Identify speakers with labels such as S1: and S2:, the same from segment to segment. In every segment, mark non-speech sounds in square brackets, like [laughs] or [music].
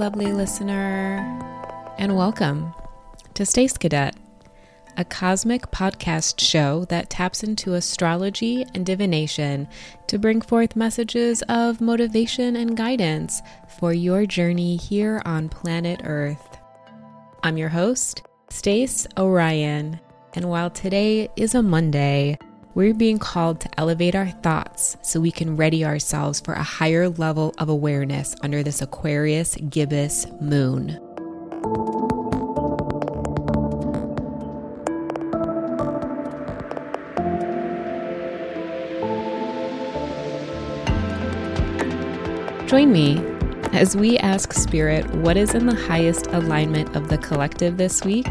S1: Lovely listener, and welcome to Stace Cadet, a cosmic podcast show that taps into astrology and divination to bring forth messages of motivation and guidance for your journey here on planet Earth. I'm your host, Stace Orion, and while today is a Monday, we're being called to elevate our thoughts so we can ready ourselves for a higher level of awareness under this Aquarius gibbous moon. Join me as we ask Spirit what is in the highest alignment of the collective this week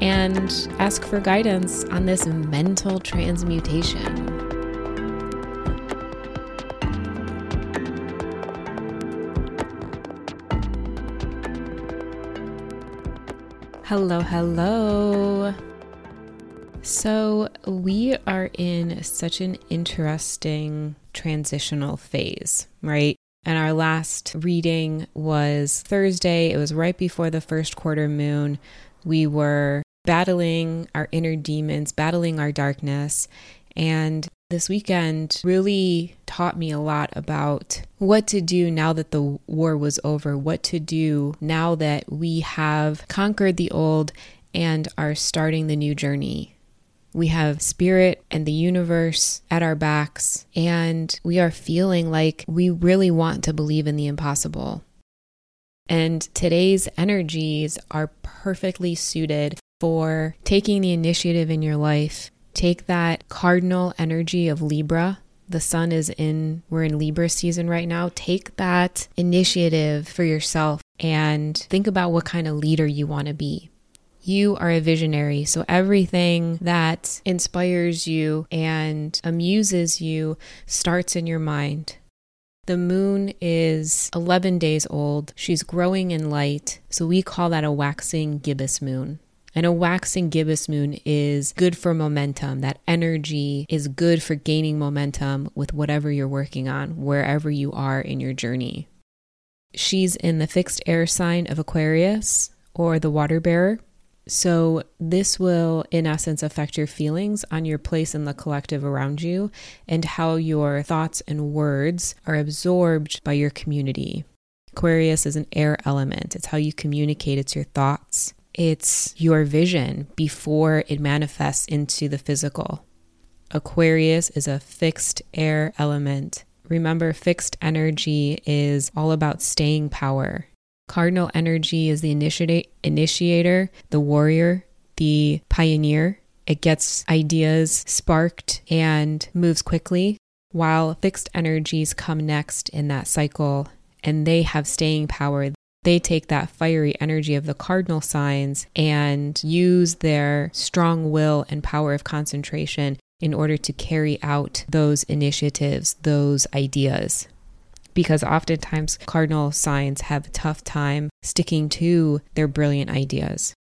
S1: and ask for guidance on this mental transmutation. Hello, hello. So, we are in such an interesting transitional phase, right? And our last reading was Thursday. It was right before the first quarter moon. We were battling our inner demons, battling our darkness. And this weekend really taught me a lot about what to do now that the war was over, what to do now that we have conquered the old and are starting the new journey. We have spirit and the universe at our backs, and we are feeling like we really want to believe in the impossible. And today's energies are perfectly suited for taking the initiative in your life. Take that cardinal energy of Libra. The sun is in, we're in Libra season right now. Take that initiative for yourself and think about what kind of leader you want to be. You are a visionary, so everything that inspires you and amuses you starts in your mind. The moon is 11 days old. She's growing in light, so we call that a waxing gibbous moon. And a waxing gibbous moon is good for momentum. That energy is good for gaining momentum with whatever you're working on, wherever you are in your journey. She's in the fixed air sign of Aquarius or the water bearer. So, this will, in essence, affect your feelings on your place in the collective around you and how your thoughts and words are absorbed by your community. Aquarius is an air element, it's how you communicate, it's your thoughts, it's your vision before it manifests into the physical. Aquarius is a fixed air element. Remember, fixed energy is all about staying power. Cardinal energy is the initiate, initiator, the warrior, the pioneer. It gets ideas sparked and moves quickly, while fixed energies come next in that cycle and they have staying power they take that fiery energy of the cardinal signs and use their strong will and power of concentration in order to carry out those initiatives, those ideas. Because oftentimes cardinal signs have a tough time sticking to their brilliant ideas.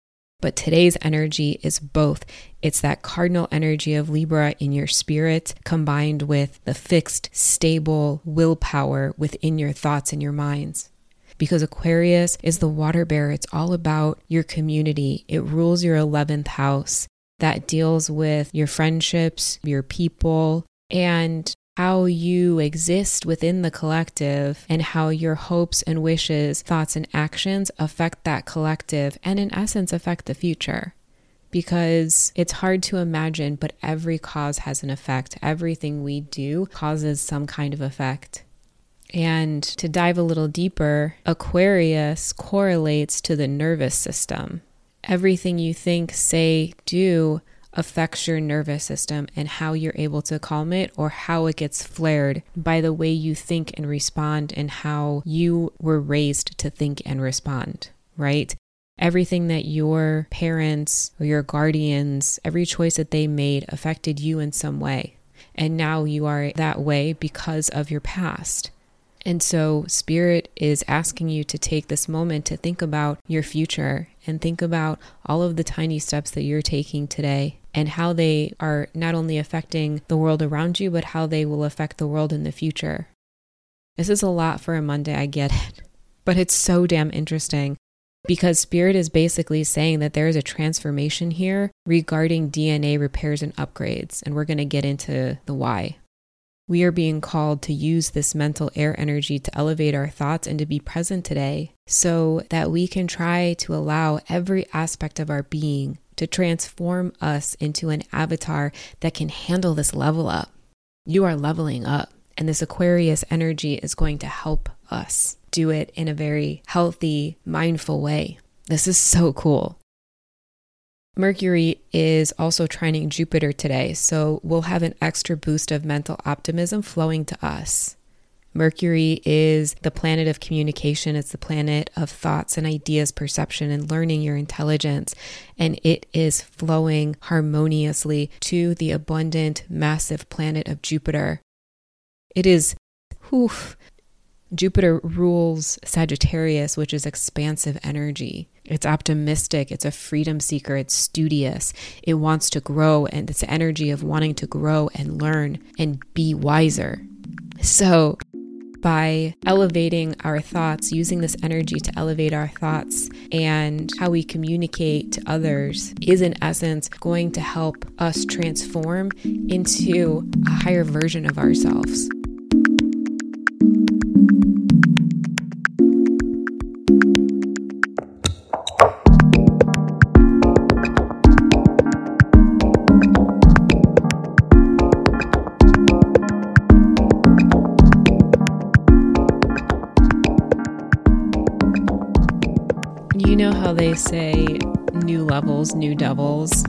S1: But today's energy is both. It's that cardinal energy of Libra in your spirit combined with the fixed, stable willpower within your thoughts and your minds because Aquarius is the water bearer. It's all about your community, it rules your 11th house that deals with your friendships, your people, and how you exist within the collective and how your hopes and wishes, thoughts, and actions affect that collective and, in essence, affect the future. Because it's hard to imagine, but every cause has an effect. Everything we do causes some kind of effect. And to dive a little deeper, Aquarius correlates to the nervous system. Everything you think, say, do affects your nervous system and how you're able to calm it or how it gets flared by the way you think and respond and how you were raised to think and respond, right? Everything that your parents or your guardians, every choice that they made affected you in some way. And now you are that way because of your past. And so, Spirit is asking you to take this moment to think about your future and think about all of the tiny steps that you're taking today and how they are not only affecting the world around you, but how they will affect the world in the future. This is a lot for a Monday, I get it. [laughs] But it's so damn interesting because Spirit is basically saying that there is a transformation here regarding DNA repairs and upgrades. And we're going to get into the why. We are being called to use this mental air energy to elevate our thoughts and to be present today so that we can try to allow every aspect of our being to transform us into an avatar that can handle this level up. You are leveling up, and this Aquarius energy is going to help us do it in a very healthy, mindful way. This is so cool. Mercury is also trining Jupiter today, so we'll have an extra boost of mental optimism flowing to us. Mercury is the planet of communication. It's the planet of thoughts and ideas, perception, and learning your intelligence. And it is flowing harmoniously to the abundant, massive planet of Jupiter. It is, whew, Jupiter rules Sagittarius, which is expansive energy. It's optimistic, it's a freedom seeker, it's studious, it wants to grow, and it's energy of wanting to grow and learn and be wiser. So, by elevating our thoughts, using this energy to elevate our thoughts and how we communicate to others is, in essence, going to help us transform into a higher version of ourselves. They say new levels, new devils.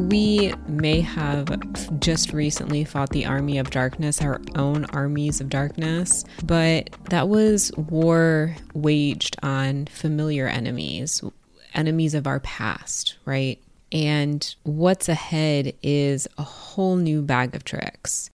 S1: We may have just recently fought the army of darkness, our own armies of darkness, but that was war waged on familiar enemies, enemies of our past, right? And what's ahead is a whole new bag of tricks.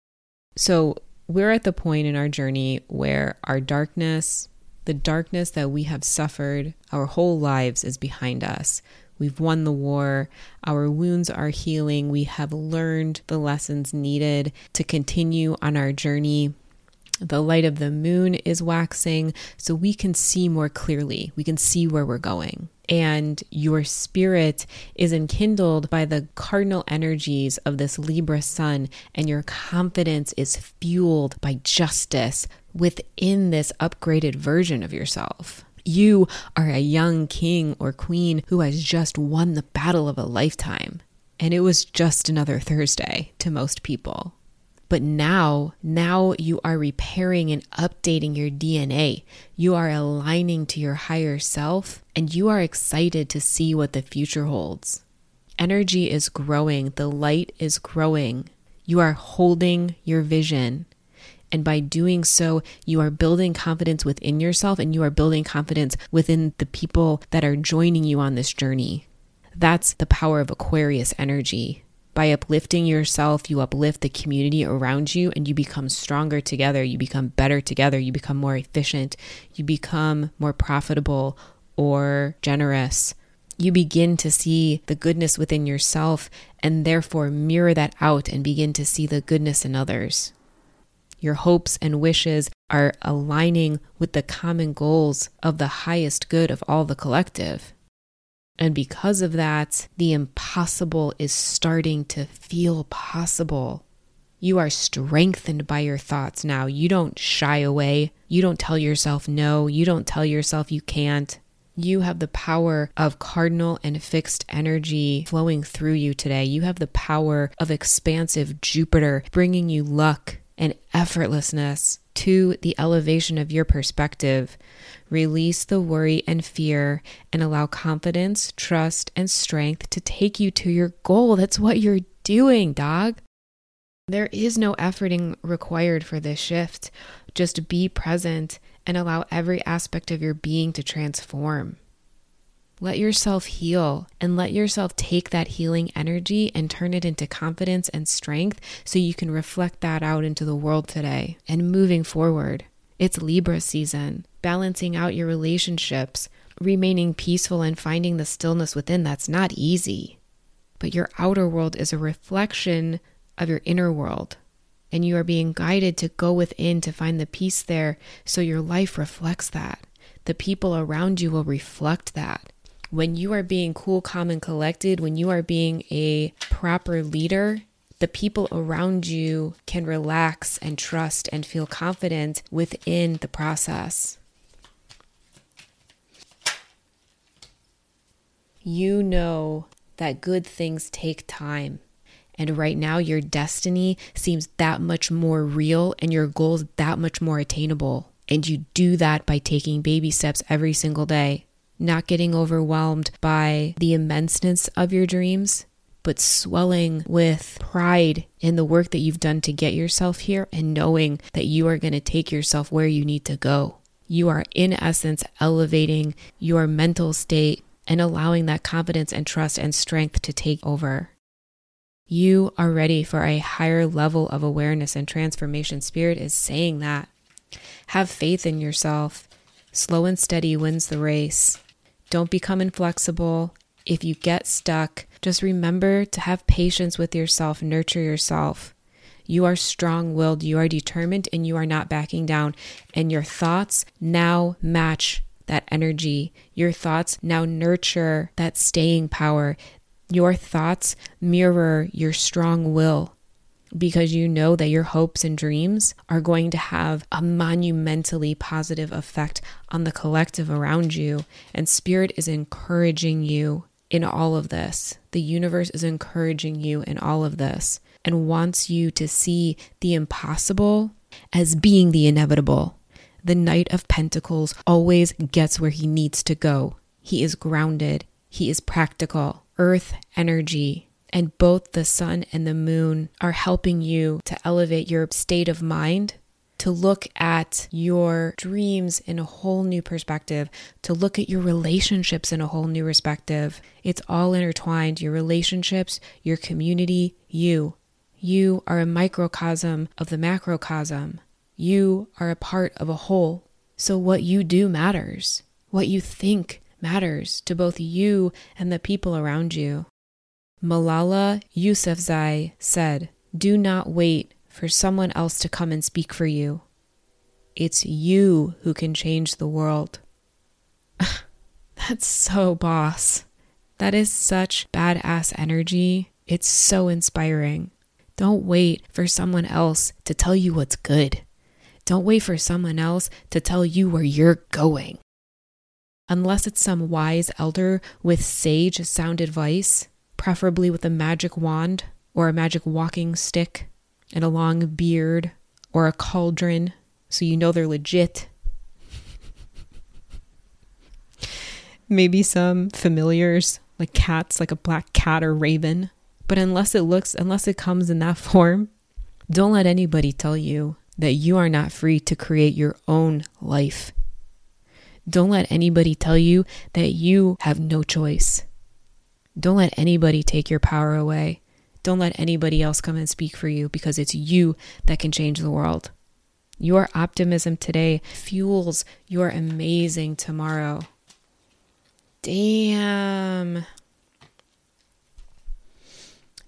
S1: So we're at the point in our journey where our darkness, the darkness that we have suffered our whole lives is behind us. We've won the war. Our wounds are healing. We have learned the lessons needed to continue on our journey. The light of the moon is waxing, so we can see more clearly. We can see where we're going. And your spirit is enkindled by the cardinal energies of this Libra sun, and your confidence is fueled by justice, within this upgraded version of yourself. You are a young king or queen who has just won the battle of a lifetime. And it was just another Thursday to most people. But now, now you are repairing and updating your DNA. You are aligning to your higher self and you are excited to see what the future holds. Energy is growing, the light is growing. You are holding your vision and by doing so, you are building confidence within yourself and you are building confidence within the people that are joining you on this journey. That's the power of Aquarius energy. By uplifting yourself, you uplift the community around you and you become stronger together. You become better together. You become more efficient. You become more profitable or generous. You begin to see the goodness within yourself and therefore mirror that out and begin to see the goodness in others. Your hopes and wishes are aligning with the common goals of the highest good of all the collective. And because of that, the impossible is starting to feel possible. You are strengthened by your thoughts now. You don't shy away. You don't tell yourself no. You don't tell yourself you can't. You have the power of cardinal and fixed energy flowing through you today. You have the power of expansive Jupiter bringing you luck, and effortlessness to the elevation of your perspective. Release the worry and fear and allow confidence, trust, and strength to take you to your goal. That's what you're doing, dog. There is no efforting required for this shift. Just be present and allow every aspect of your being to transform. Let yourself heal and let yourself take that healing energy and turn it into confidence and strength so you can reflect that out into the world today and moving forward. It's Libra season, balancing out your relationships, remaining peaceful and finding the stillness within. That's not easy. But your outer world is a reflection of your inner world. and you are being guided to go within to find the peace there so your life reflects that. The people around you will reflect that. When you are being cool, calm, and collected, when you are being a proper leader, the people around you can relax and trust and feel confident within the process. You know that good things take time. And right now, your destiny seems that much more real and your goals that much more attainable. And you do that by taking baby steps every single day, not getting overwhelmed by the immenseness of your dreams, but swelling with pride in the work that you've done to get yourself here and knowing that you are going to take yourself where you need to go. You are, in essence, elevating your mental state and allowing that confidence and trust and strength to take over. You are ready for a higher level of awareness and transformation. Spirit is saying that. Have faith in yourself. Slow and steady wins the race. Don't become inflexible. If you get stuck, just remember to have patience with yourself, nurture yourself. You are strong willed, you are determined, and you are not backing down. And your thoughts now match that energy. Your thoughts now nurture that staying power. Your thoughts mirror your strong will because you know that your hopes and dreams are going to have a monumentally positive effect on the collective around you. And Spirit is encouraging you in all of this. The universe is encouraging you in all of this and wants you to see the impossible as being the inevitable. The Knight of Pentacles always gets where he needs to go. He is grounded, he is practical, earth energy. And both the sun and the moon are helping you to elevate your state of mind, to look at your dreams in a whole new perspective, to look at your relationships in a whole new perspective. It's all intertwined your relationships, your community, you. You are a microcosm of the macrocosm. You are a part of a whole. So what you do matters. What you think matters to both you and the people around you. Malala Yousafzai said, Do not wait for someone else to come and speak for you. It's you who can change the world. [laughs] That's so boss. That is such badass energy. It's so inspiring. Don't wait for someone else to tell you what's good. Don't wait for someone else to tell you where you're going. Unless it's some wise elder with sage sound advice, preferably with a magic wand or a magic walking stick and a long beard or a cauldron so you know they're legit. [laughs] Maybe some familiars like cats, like a black cat or raven. But unless it looks, unless it comes in that [laughs] form, don't let anybody tell you that you are not free to create your own life. Don't let anybody tell you that you have no choice. Don't let anybody take your power away. Don't let anybody else come and speak for you because it's you that can change the world. Your optimism today fuels your amazing tomorrow. Damn.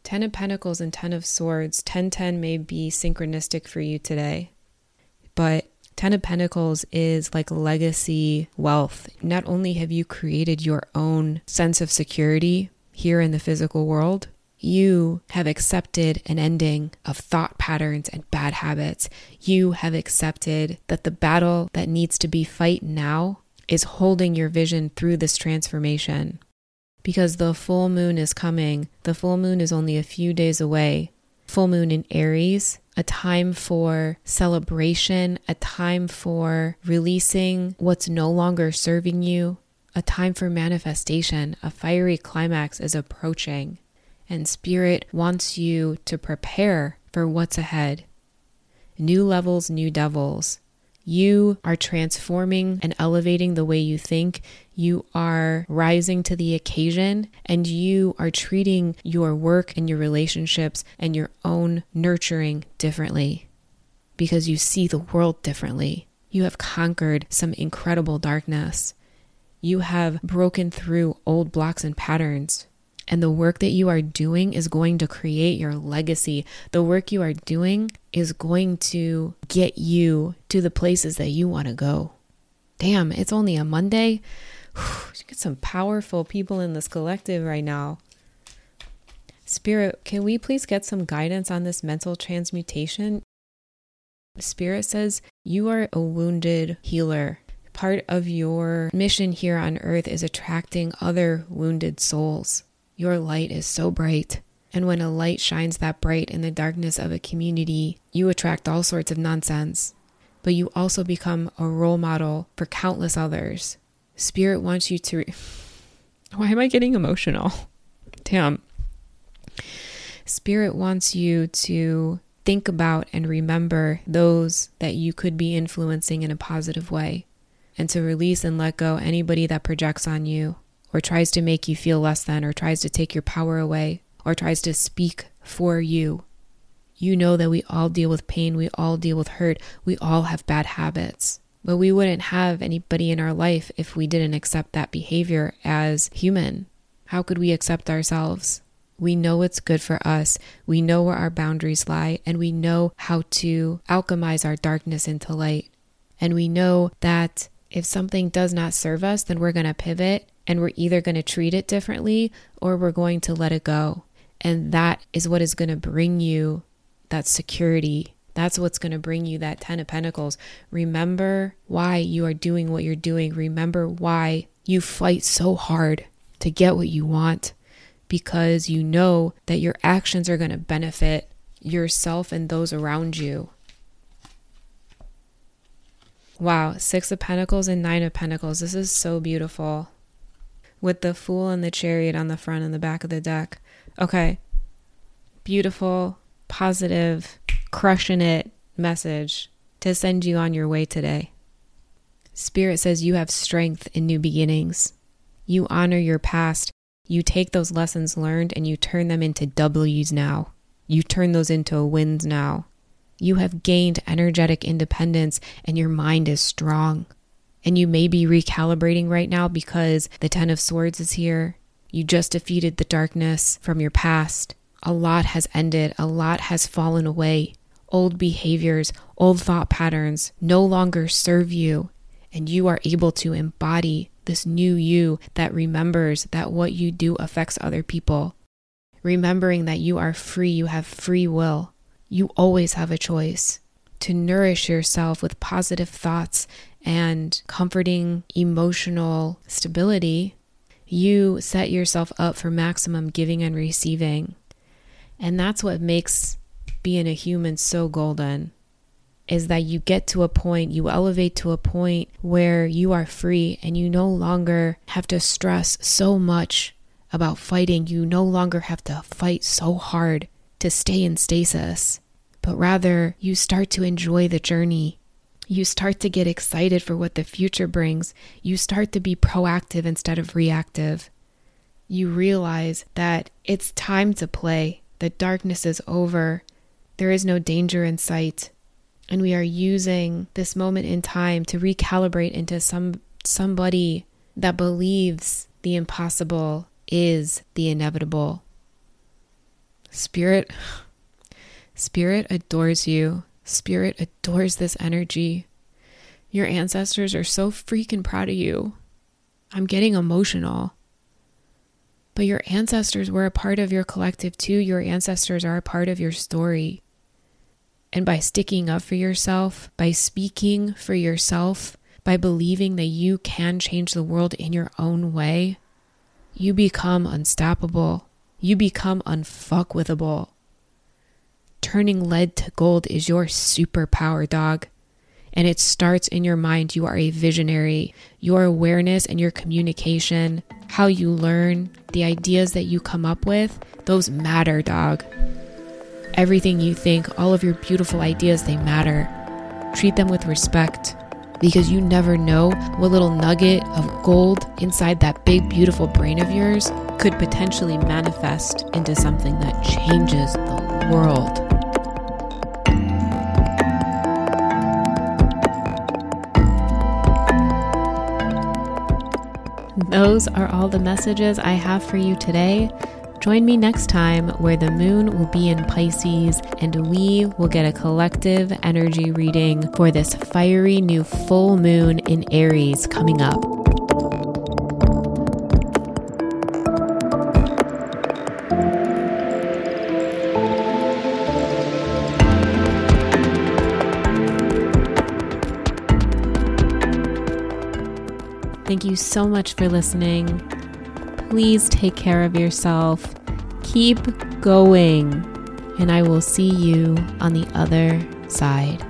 S1: Ten of Pentacles and Ten of Swords. 1010 may be synchronistic for you today, but Ten of Pentacles is like legacy wealth. Not only have you created your own sense of security here in the physical world, you have accepted an ending of thought patterns and bad habits. You have accepted that the battle that needs to be fight now is holding your vision through this transformation because the full moon is coming. The full moon is only a few days away. Full moon in Aries, a time for celebration, a time for releasing what's no longer serving you, a time for manifestation. A fiery climax is approaching, and Spirit wants you to prepare for what's ahead. New levels, new devils. You are transforming and elevating the way you think. You are rising to the occasion and you are treating your work and your relationships and your own nurturing differently because you see the world differently. You have conquered some incredible darkness. You have broken through old blocks and patterns. And the work that you are doing is going to create your legacy. The work you are doing is going to get you to the places that you want to go. Damn, it's only a Monday. You get some powerful people in this collective right now. Spirit, can we please get some guidance on this mental transmutation? Spirit says you are a wounded healer. Part of your mission here on earth is attracting other wounded souls. Your light is so bright. And when a light shines that bright in the darkness of a community, you attract all sorts of nonsense. But you also become a role model for countless others. Spirit wants you to. Re- [laughs] Why am I getting emotional? [laughs] Damn. Spirit wants you to think about and remember those that you could be influencing in a positive way and to release and let go anybody that projects on you or tries to make you feel less than or tries to take your power away or tries to speak for you. You know that we all deal with pain, we all deal with hurt, we all have bad habits. But we wouldn't have anybody in our life if we didn't accept that behavior as human. How could we accept ourselves? We know what's good for us. We know where our boundaries lie, and we know how to alchemize our darkness into light. And we know that if something does not serve us, then we're going to pivot and we're either going to treat it differently or we're going to let it go. And that is what is going to bring you that security. That's what's going to bring you that 10 of Pentacles. Remember why you are doing what you're doing. Remember why you fight so hard to get what you want because you know that your actions are going to benefit yourself and those around you. Wow, Six of Pentacles and Nine of Pentacles. This is so beautiful. With the Fool and the Chariot on the front and the back of the deck. Okay. Beautiful, positive, crushing it message to send you on your way today. Spirit says you have strength in new beginnings. You honor your past you take those lessons learned and you turn them into W's now. You turn those into wins now. You have gained energetic independence and your mind is strong. And you may be recalibrating right now because the Ten of Swords is here. You just defeated the darkness from your past. A lot has ended, a lot has fallen away. Old behaviors, old thought patterns no longer serve you, and you are able to embody this new you that remembers that what you do affects other people. Remembering that you are free, you have free will. You always have a choice to nourish yourself with positive thoughts and comforting emotional stability. You set yourself up for maximum giving and receiving. And that's what makes being a human so golden is that you get to a point, you elevate to a point where you are free and you no longer have to stress so much about fighting. You no longer have to fight so hard to stay in stasis, but rather you start to enjoy the journey. You start to get excited for what the future brings. You start to be proactive instead of reactive. You realize that it's time to play. The darkness is over. There is no danger in sight and we are using this moment in time to recalibrate into some somebody that believes the impossible is the inevitable. Spirit Spirit adores you. Spirit adores this energy. Your ancestors are so freaking proud of you. I'm getting emotional. But your ancestors were a part of your collective too. Your ancestors are a part of your story. And by sticking up for yourself, by speaking for yourself, by believing that you can change the world in your own way, you become unstoppable. You become unfuckwithable. Turning lead to gold is your superpower, dog. And it starts in your mind. You are a visionary. Your awareness and your communication, how you learn, the ideas that you come up with, those matter, dog everything you think, all of your beautiful ideas, they matter. Treat them with respect because you never know what little nugget of gold inside that big, beautiful brain of yours could potentially manifest into something that changes the world. those are all the messages I have for you today. Join me next time where the moon will be in Pisces and we will get a collective energy reading for this fiery new full moon in Aries coming up. You so much for listening. Please take care of yourself. Keep going. And I will see you on the other side.